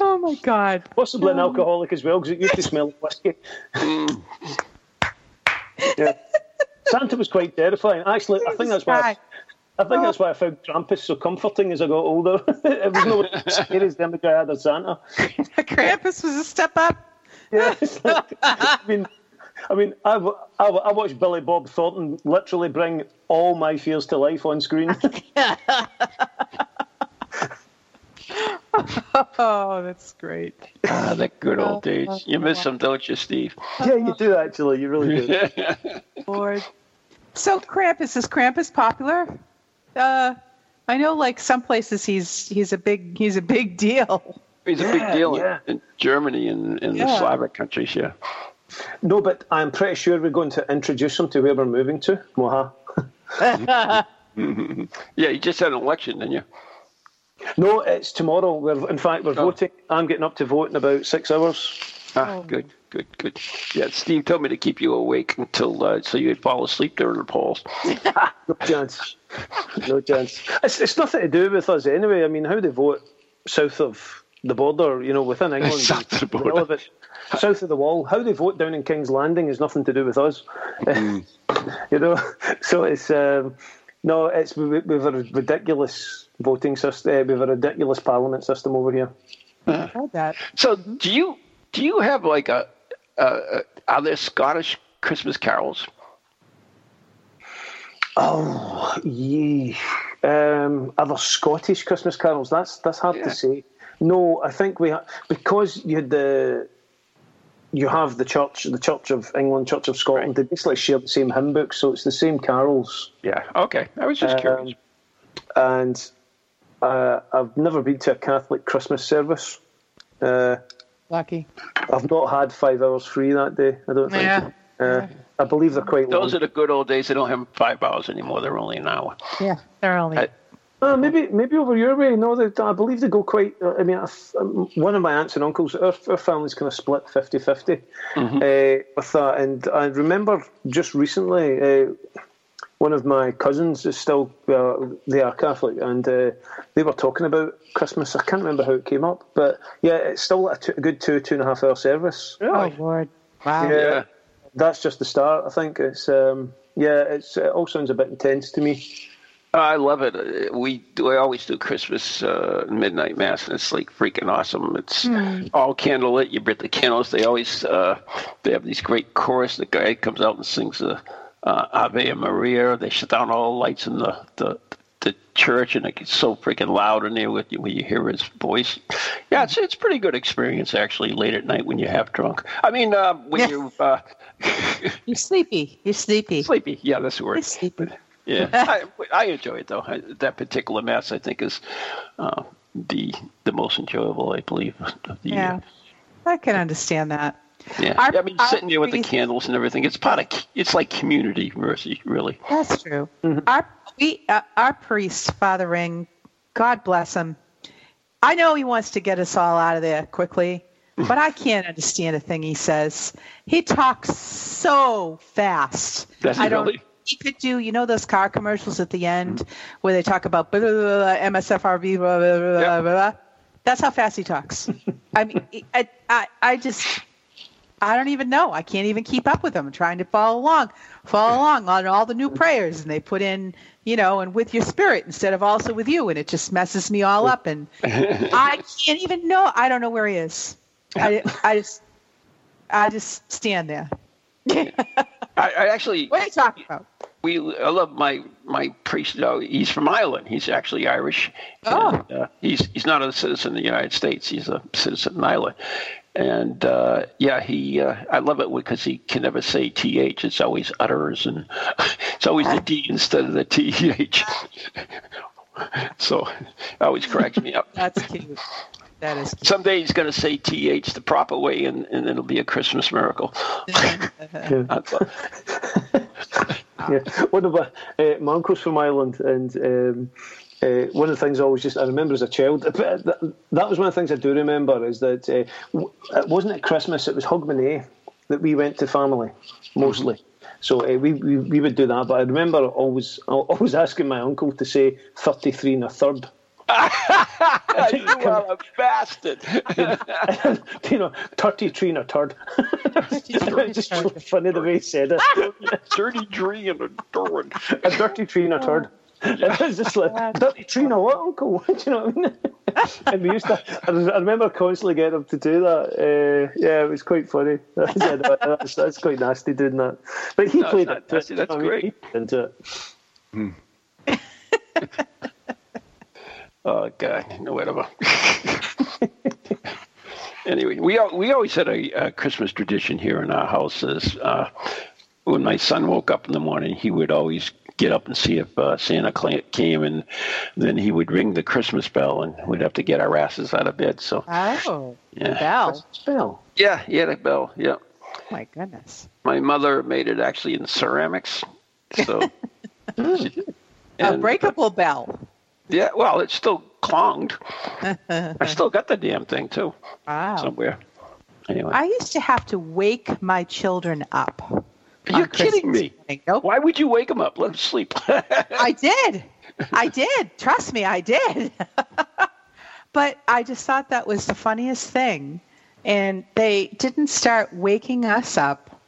Oh, my God. Possibly an um, alcoholic as well, because it used to smell like whiskey. yeah. Santa was quite terrifying. Actually, I think that's why. I, I think that's why I oh. found Krampus so comforting as I got older. it was no as scary as the image I had of Santa. Krampus was a step up. Yeah, like- I mean, I mean, I, w- I, w- I watched Billy Bob Thornton literally bring all my fears to life on screen. Oh, that's great. Ah, the good old days. You miss them, don't you, Steve? yeah, you do actually. You really do. Lord. So Krampus is Krampus popular? Uh, I know, like some places he's he's a big he's a big deal. He's a Yeah, big deal yeah. in, in Germany and in Yeah. the Slavic countries, yeah. No, but I'm pretty sure we're going to introduce him to where we're moving to. Moha. Yeah, you just had an election, didn't you? No, it's tomorrow. We're in fact we're voting. I'm getting up to vote in about six hours. Ah, good, good, good. Yeah, Steve told me to keep you awake until uh, so you'd fall asleep during the polls. No chance. No chance. It's, it's nothing to do with us anyway. I mean, how they vote south of the border, you know, within England, South of the border. South of the wall, how they vote down in King's Landing has nothing to do with us. Mm. you know, so it's um, no, it's we, we've a ridiculous voting system. Uh, we've a ridiculous parliament system over here. Heard that. So, do you do you have like a, a, a are there Scottish Christmas carols? Oh, yeah. Um, are there Scottish Christmas carols? That's that's hard Yeah. to say. No, I think we ha- because you had the you have the church, the Church of England, Church of Scotland. They basically share the same hymn book, so it's the same carols. Yeah. Okay. I was just curious. Um, and uh, I've never been to a Catholic Christmas service. Uh, Lucky. I've not had five hours free that day. I don't think. Yeah. Uh, I believe they're quite long. Those are the good old days. They don't have five hours anymore. They're only an hour. Yeah, they're only. I- Uh, maybe maybe over your way. No, they, I believe they go quite. uh, I mean, I um, one of my aunts and uncles, our, our family's kind of split 50 50 Mm-hmm. uh, with that. And I remember just recently, uh, one of my cousins is still, uh, they are Catholic, and uh, they were talking about Christmas. I can't remember how it came up, but yeah, it's still a, two, a good two, two and a half hour service. oh Lord. Wow. Yeah. Yeah. That's just the start, I think. It's, um, yeah, it's, it all sounds a bit intense to me. I love it. We do. I always do Christmas uh, midnight mass, and it's like freaking awesome. It's all candlelit. You bring the candles. They always uh, they have these great chorus. The guy comes out and sings the uh, Ave Maria. They shut down all the lights in the the the church, and it gets so freaking loud in there with you when you hear his voice. Yeah, it's it's pretty good experience actually late at night when you have drunk. I mean, uh, when Yeah. you uh, You're sleepy. You're sleepy. sleepy. Yeah, that's the word. You're sleepy. Yeah, I, I enjoy it though. I, that particular mass, I think, is uh, the the most enjoyable, I believe, of the Yeah, year. I can understand that. Yeah, Our- I mean, sitting there with the candles and everything. It's part of. It's like community mercy, really. That's true. Our we uh, our priest, Father Ring, God bless him. I know he wants to get us all out of there quickly, but I can't understand a thing he says. He talks so fast. Does he I don't. really? He could do, you know, those car commercials at the end where they talk about blah, blah, blah, blah, MSFRB, blah, blah, blah, blah, blah. That's how fast he talks. I mean, I, I, I just, I don't even know. I can't even keep up with him. I'm trying to follow along, follow along on all the new prayers, and they put in, you know, and with your spirit instead of also with you, and it just messes me all up. And I can't even know. I don't know where he is. I, I just, I just stand there. I, I actually, What are you talking about? We I love my my priest. Uh, he's from Ireland. He's actually Irish. Oh. And, uh, he's he's not a citizen of the United States. He's a citizen of Ireland. And uh, yeah, he uh, I love it because he can never say th. It's always utters, and it's always the d instead of the th. so it always cracks me up. That's cute. That is cute. Someday he's going to say th the proper way, and, and it'll be a Christmas miracle. Yeah, one of my, uh, my uncles from Ireland, and um, uh, one of the things I always just I remember as a child. That, that was one of the things I do remember is that uh, w- it wasn't at Christmas; it was Hogmanay that we went to family mostly. So uh, we, we we would do that. But I remember always always asking my uncle to say thirty three and a third. you are a bastard. you know, thirty three and a third. it just so funny the way he said it. 33 and a third. a dirty tree and a turd. It was just like, dirty tree and a what, uncle? Do you know what I mean? and we used to, I I remember constantly getting him to do that. Uh, yeah, it was quite funny. Yeah, that's, that's quite nasty doing that. But he No, played not it. to nasty, it, that's I mean, great. He played into Oh, God, no, whatever. anyway, we we always had a, a Christmas tradition here in our house. Is uh, when my son woke up in the morning, he would always get up and see if uh, Santa came, and then he would ring the Christmas bell, and we'd have to get our asses out of bed. So, Oh, Yeah. bell. Spell. yeah, he had a bell. Yeah, Oh, my goodness. my mother made it actually in ceramics. So. A And- breakable bell. Yeah, well, it's still clonged. I still got the damn thing too Wow. somewhere. Anyway, I used to have to wake my children up. You're kidding Christmas me? Nope. Why would you wake them up? Let them sleep. I did. I did. Trust me, I did. but I just thought that was the funniest thing. And they didn't start waking us up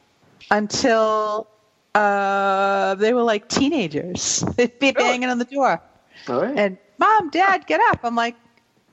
until uh, they were like teenagers. They'd be banging on the door. All right. And, Mom, Dad, get up. I'm like,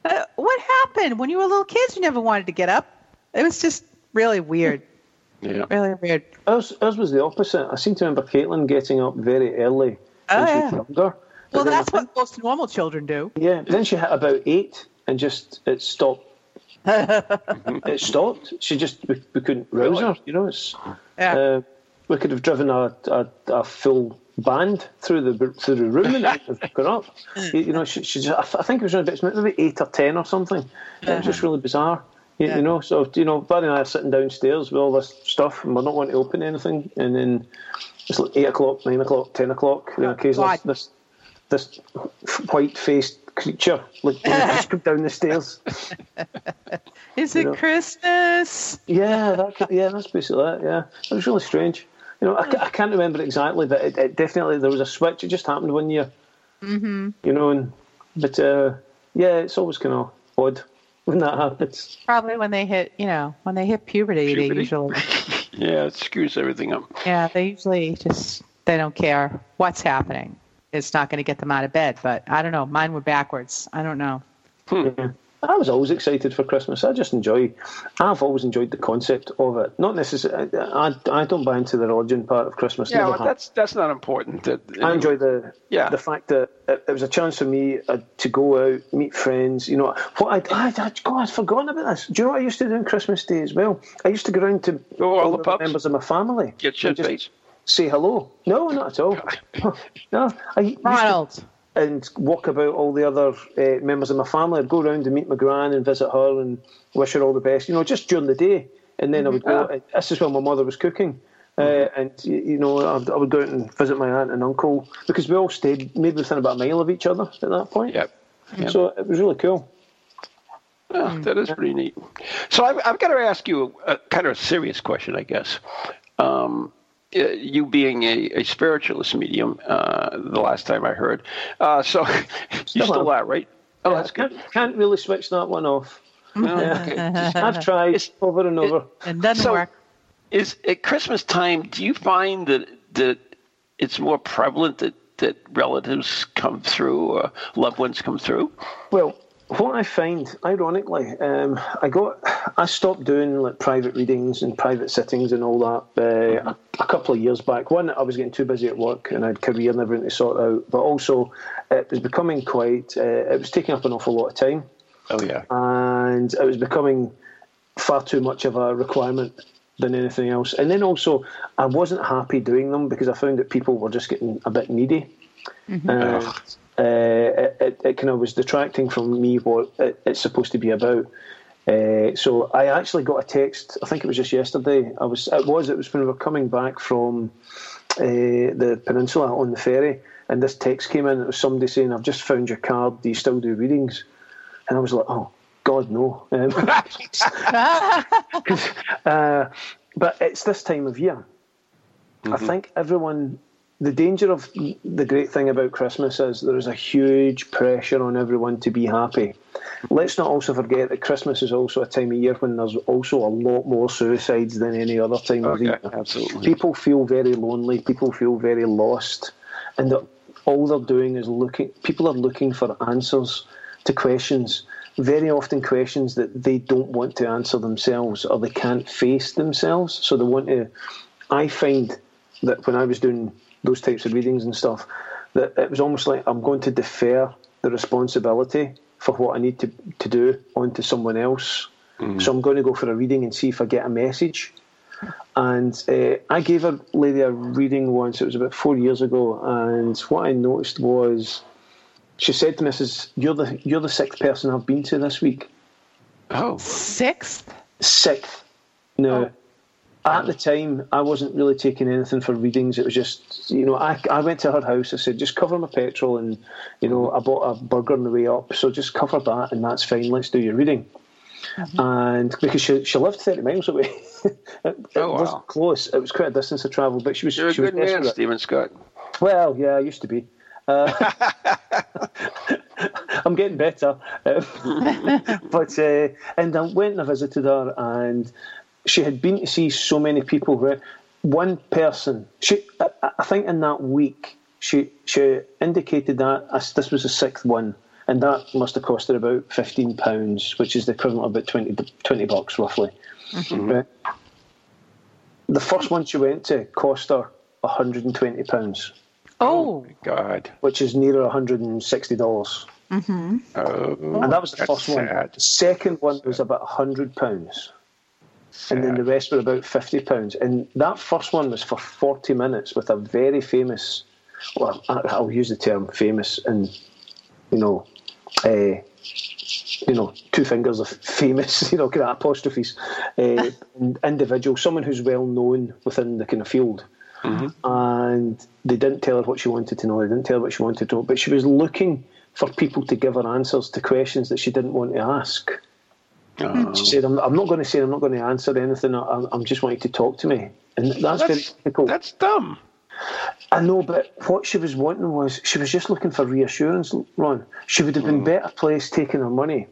uh, what happened? When you were little kids, you never wanted to get up. It was just really weird. yeah. Really weird. Ours, ours was the opposite. I seem to remember Caitlin getting up very early Oh, she yeah. was younger. Well, then that's think- what most normal children do. Yeah, then she hit about eight and just it stopped. it stopped. She just we, we couldn't rouse her. You know, it's Yeah. uh, we could have driven a, a, a full band through the through the room and it gone up. You, you know, she, she just, I th- I think it was around about maybe eight or ten or something. It was just uh-huh. really bizarre. You, Yeah. you know, so you know, Barry and I are sitting downstairs with all this stuff, and we're not wanting to open anything, and then it's like eight o'clock, nine o'clock, ten o'clock. You know, occasionally God. this this white faced creature like just come down the stairs. Is You it know. Christmas? Yeah, that, yeah, that's basically it. Yeah, it was really strange. You know, I, I can't remember exactly, but it, it definitely there was a switch. It just happened one year. Mm-hmm. You know, and but uh, yeah, it's always kind of odd when that happens. Probably when they hit, you know, when they hit puberty, Puberty? they usually, Yeah, it screws everything up. yeah, they usually just, they don't care what's happening. It's not going to get them out of bed, but I don't know. Mine were backwards. I don't know. Yeah. I was always excited for Christmas. I just enjoy. I've always enjoyed the concept of it. Not necessarily. I, I don't buy into the religion part of Christmas. Yeah, never well, that's that's not important. That, I enjoy the Yeah. the fact that it, it was a chance for me uh, to go out, meet friends. You know what? I, I, I God, I'd forgotten about this. Do you know what I used to do on Christmas Day as well? I used to go around to Go all the the members of my family. Get shit and just. Say hello. No, not at all. no, I used to- Ronald. And walk about all the other uh, members of my family. I'd go around and meet my gran and visit her and wish her all the best. You know, just during the day, and then I would go. This is when my mother was cooking. Uh, and you know, I would, I would go out and visit my aunt and uncle because we all stayed maybe within about a mile of each other at that point. Yep. Yep. So it was really cool. Yeah, that is pretty neat. So I've, I've got to ask you a, kind of a serious question, I guess. Um, uh, you being a, a spiritualist medium, uh, the last time I heard. Uh, so you Still still are, right? Oh, Yeah, that's good. can't, can't really switch that one off. No, okay. I've tried It's- over and over. It doesn't So- work. Is at Christmas time? Do you find that that it's more prevalent that that relatives come through, or loved ones come through? Well, what I find, ironically, um, I got, I stopped doing like private readings and private sittings and all that uh, a, a couple of years back. One, I was getting too busy at work and I had career and everything to sort out, but also it was becoming quite, uh, it was taking up an awful lot of time, Oh yeah. and it was becoming far too much of a requirement than anything else. And then also, I wasn't happy doing them because I found that people were just getting a bit needy. And, uh, it, it, it kind of was detracting from me what it, it's supposed to be about. Uh, so I actually got a text. I think it was just yesterday. I was. It was. It was when we were coming back from uh, the peninsula on the ferry, and this text came in. It was somebody saying, "I've just found your card. Do you still do readings?" And I was like, "Oh God, no." Um, uh, but it's this time of year. I think everyone. The danger of the great thing about Christmas is there is a huge pressure on everyone to be happy. Let's not also forget that Christmas is also a time of year when there's also a lot more suicides than any other time of the year. absolutely. People feel very lonely. People feel very lost, and all they're doing is looking. People are looking for answers to questions. Very often, questions that they don't want to answer themselves or they can't face themselves. So they want to. I find that when I was doing those types of readings and stuff, that it was almost like I'm going to defer the responsibility for what I need to, to do onto someone else. So I'm going to go for a reading and see if I get a message. And uh, I gave a lady a reading once, it was about four years ago, and what I noticed was she said to me, "Says You're the, you're the sixth person I've been to this week. Oh, Sixth? Sixth. Now, at the time, I wasn't really taking anything for readings. It was just, you know, I, I went to her house. I said, just cover my petrol, and you know, I bought a burger on the way up, so just cover that, and that's fine. Let's do your reading. And because she she lived thirty miles away, it, it Oh, wow. wasn't close. It was quite a distance to travel, but she was you're a she was good man, desperate. Stephen Scott. Well, yeah, I used to be. Uh, I'm getting better. Um, but uh, and I went and I visited her, and she had been to see so many people. Where one person, she, I, I think, in that week, she she indicated that as this was the sixth one, and that must have cost her about fifteen pounds, which is the equivalent of about 20, 20 bucks roughly. Mm-hmm. Right? The first one she went to cost her hundred and twenty pounds Oh, oh God. which is nearer $160. Mm-hmm. Oh, and that was the that's first one. The second one was about £100. And then the rest were about £50. And that first one was for 40 minutes with a very famous, well, I'll use the term famous and, you know, uh, you know, two fingers of famous, you know, kind of apostrophes, uh, individual, someone who's well known within the kind of field. And they didn't tell her what she wanted to know. They didn't tell her what she wanted to know. But she was looking for people to give her answers to questions that she didn't want to ask. She said, I'm, I'm not going to say I'm not going to answer anything. I, I'm just wanting to talk to me. And that's, very difficult. that's dumb. I know, but what she was wanting was she was just looking for reassurance, Ron. She would have been hmm. better placed taking her money,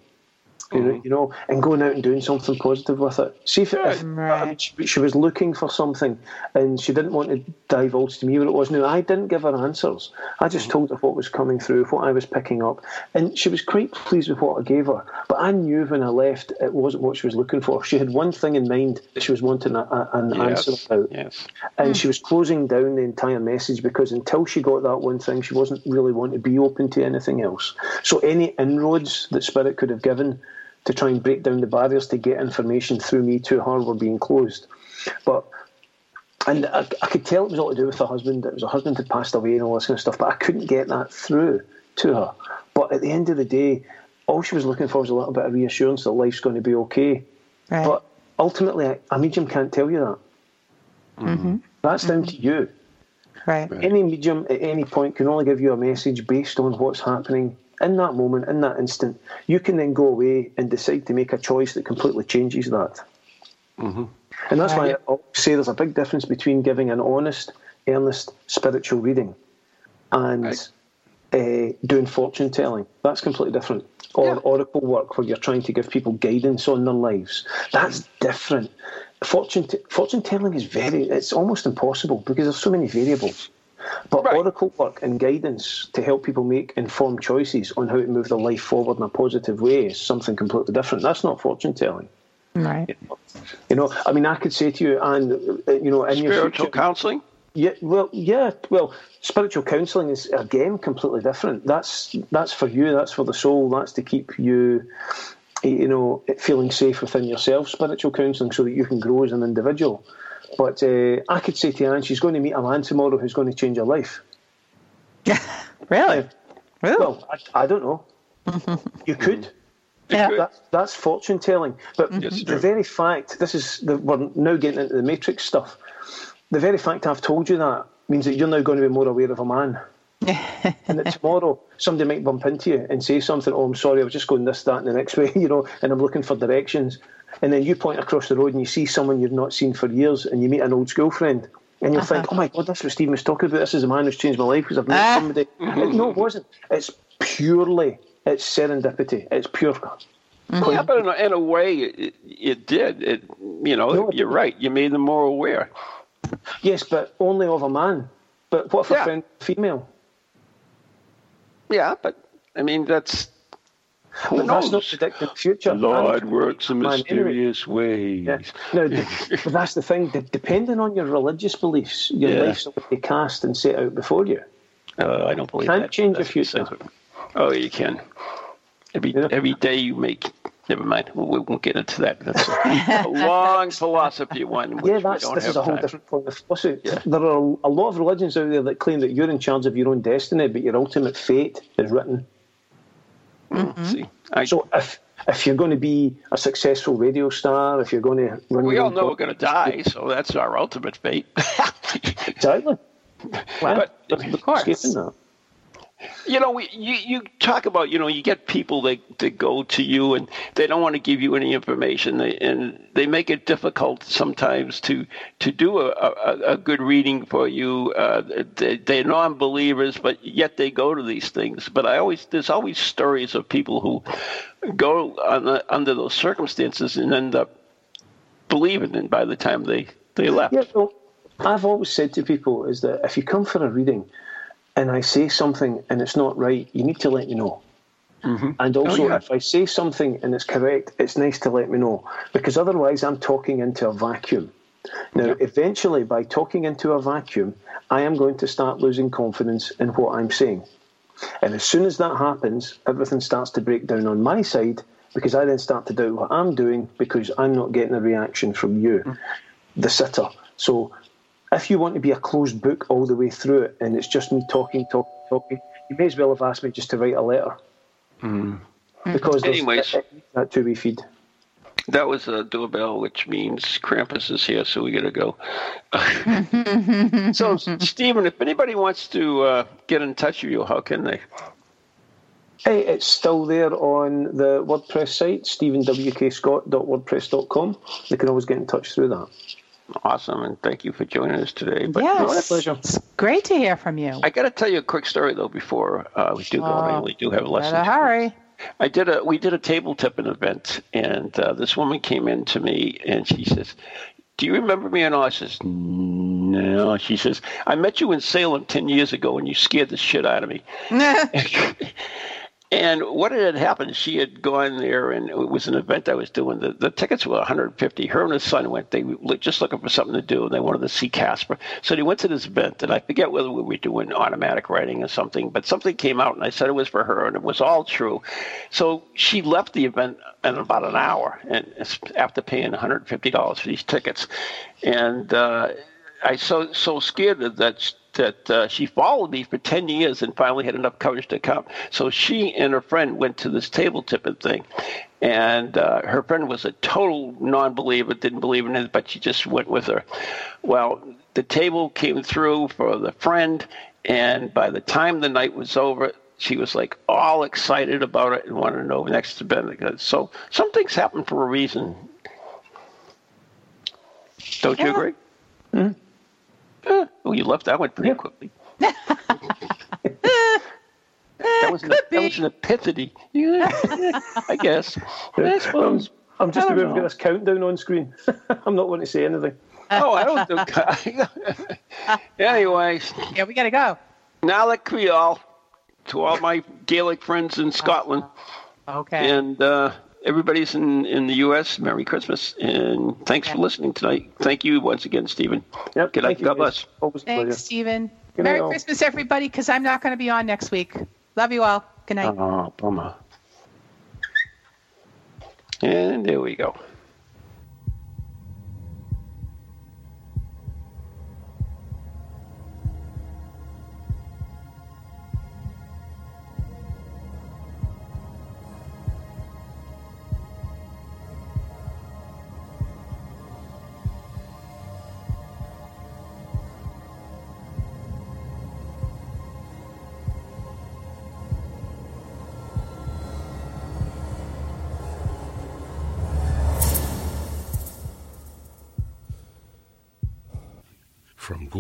you, know, mm. you know, and going out and doing something positive with it. See if, if I mean, she, she was looking for something and she didn't want to divulge to me what it was. Now, I didn't give her answers. I just mm. told her what was coming through, what I was picking up, and she was quite pleased with what I gave her. But I knew when I left it wasn't what she was looking for. She had one thing in mind that she was wanting a, a, an Yes. answer about. Yes. And she hmm. was closing down the entire message because until she got that one thing, she wasn't really wanting to be open to anything else. So any inroads that Spirit could have given to try and break down the barriers to get information through me to her were being closed. But and I, I could tell it was all to do with her husband. It was her husband had passed away and all this kind of stuff, but I couldn't get that through to her. But at the end of the day, all she was looking for was a little bit of reassurance that life's going to be okay. Right. But ultimately, a- a medium can't tell you that. Mm-hmm. That's down to you. right. Any medium at any point can only give you a message based on what's happening in that moment, in that instant. You can then go away and decide to make a choice that completely changes that. And that's why I always say there's a big difference between giving an honest, earnest spiritual reading and Right. uh, doing fortune telling. That's completely different. Or Yeah. oracle work where you're trying to give people guidance on their lives. That's different. Fortune t- fortune telling is very, it's almost impossible because there's so many variables. But Right. oracle work and guidance to help people make informed choices on how to move their life forward in a positive way is something completely different. That's not fortune telling. Right. You know, I mean, I could say to you, and uh, you know, in your Spiritual future, counseling? yeah, well, yeah, well, spiritual counselling is again completely different. That's that's for you. That's for the soul. That's to keep you, you know, feeling safe within yourself. Spiritual counselling so that you can grow as an individual. But uh, I could say to Anne, she's going to meet a man tomorrow who's going to change her life. Yeah, really? Really? Well, I, I don't know. you could. yeah. That, that's fortune telling. But Yes, the very fact, this is, the, we're now getting into the matrix stuff. The very fact I've told you that means that you're now going to be more aware of a man. and that tomorrow somebody might bump into you and say something, oh, I'm sorry, I was just going this, that, and the next way, you know, and I'm looking for directions. And then you point across the road and you see someone you've not seen for years and you meet an old school friend. And you'll think, oh my God, that's what Stephen was talking about. This is a man who's changed my life because I've met Ah. somebody. It- no, it wasn't. It's purely, it's serendipity. It's pure. Yeah, but in a, in a way, it, it did. It, you know, no, you're right. You made them more aware. Yes, but only of a man. But what if Yeah. a friend female? Yeah, but I mean, that's who But that's not predicting the future. Lord works in mysterious ways. Yeah. No, but that's the thing. Depending on your religious beliefs, your Yeah. life's already cast and set out before you. Uh, I don't believe you Can't that. change your future. Oh, you can. Every Yeah. every day you make. Never mind. We we won't get into that. That's a, a long philosophy one. Which Yeah, we that's don't this have is a whole time. different point of philosophy. Yeah. There are a lot of religions out there that claim that you're in charge of your own destiny, but your ultimate fate is written. Mm-hmm. Mm-hmm. See, I, So if if you're going to be a successful radio star, if you're going to run we your all own know we're going to die, so that's our ultimate fate. exactly. But- there's no course. You know, we, you you talk about you know you get people that that go to you and they don't want to give you any information they, and they make it difficult sometimes to to do a, a, a good reading for you. Uh, they, they're non-believers, but yet they go to these things. But I always there's always stories of people who go the, under those circumstances and end up believing it by the time they they left. Yeah, I've always said to people is that if you come for a reading and I say something and it's not right, you need to let me know. Mm-hmm. And oh, also, Oh, yeah. if I say something and it's correct, it's nice to let me know because otherwise I'm talking into a vacuum. Now, eventually, by talking into a vacuum, I am going to start losing confidence in what I'm saying. And as soon as that happens, everything starts to break down on my side because I then start to doubt what I'm doing because I'm not getting a reaction from you, mm. the sitter. So if you want to be a closed book all the way through it and it's just me talking, talking, talking, you may as well have asked me just to write a letter. Because Anyways. it- it- that two-way feed. That was a doorbell, which means Krampus is here, so we got to go. so, Stephen, if anybody wants to uh, get in touch with you, how can they? Hey, it's still there on the WordPress site, stephenwkscott.wordpress.com. They can always get in touch through that. Awesome, and thank you for joining us today. But yes. pleasure. It's great to hear from you. I got to tell you a quick story though before uh, we do go. Mean, we do have lessons. Better hurry. I did a we did a table tipping event, and uh, this woman came in to me and she says, "Do you remember me?" And I says, "No." She says, "I met you in Salem ten years ago, and you scared the shit out of me." And what had happened, she had gone there, and it was an event I was doing. The, the tickets were 150. Her and his son went. They were just looking for something to do, and they wanted to see Casper. So they went to this event, and I forget whether we were doing automatic writing or something, but something came out, and I said it was for her, and it was all true. So she left the event in about an hour, and after paying 150 dollars for these tickets, and uh, I so so scared that that uh, she followed me for 10 years and finally had enough courage to come. So she and her friend went to this table tipping thing. And uh, her friend was a total non believer, didn't believe in it, but she just went with her. Well, the table came through for the friend, and by the time the night was over, she was like all excited about it and wanted to know next to Ben. So some things happen for a reason. Don't you agree? Mm-hmm. Uh, oh, you left that one pretty quickly. that, was an, that was an epiphany. Yeah, I guess. I suppose. I'm, I'm just about to get this countdown on screen. I'm not going to say anything. oh, I don't think. Anyways. Yeah, we got to go. Nollaig Chridheil to all my Gaelic friends in Scotland. Okay. And uh, everybody's in, in the U.S. Merry Christmas, and thanks for listening tonight. Thank you once again, Stephen. Yep. Good night. God bless. Always Thanks, Stephen. Good Merry night, Christmas, everybody, because I'm not going to be on next week. Love you all. Good night. Oh, bummer. And there we go.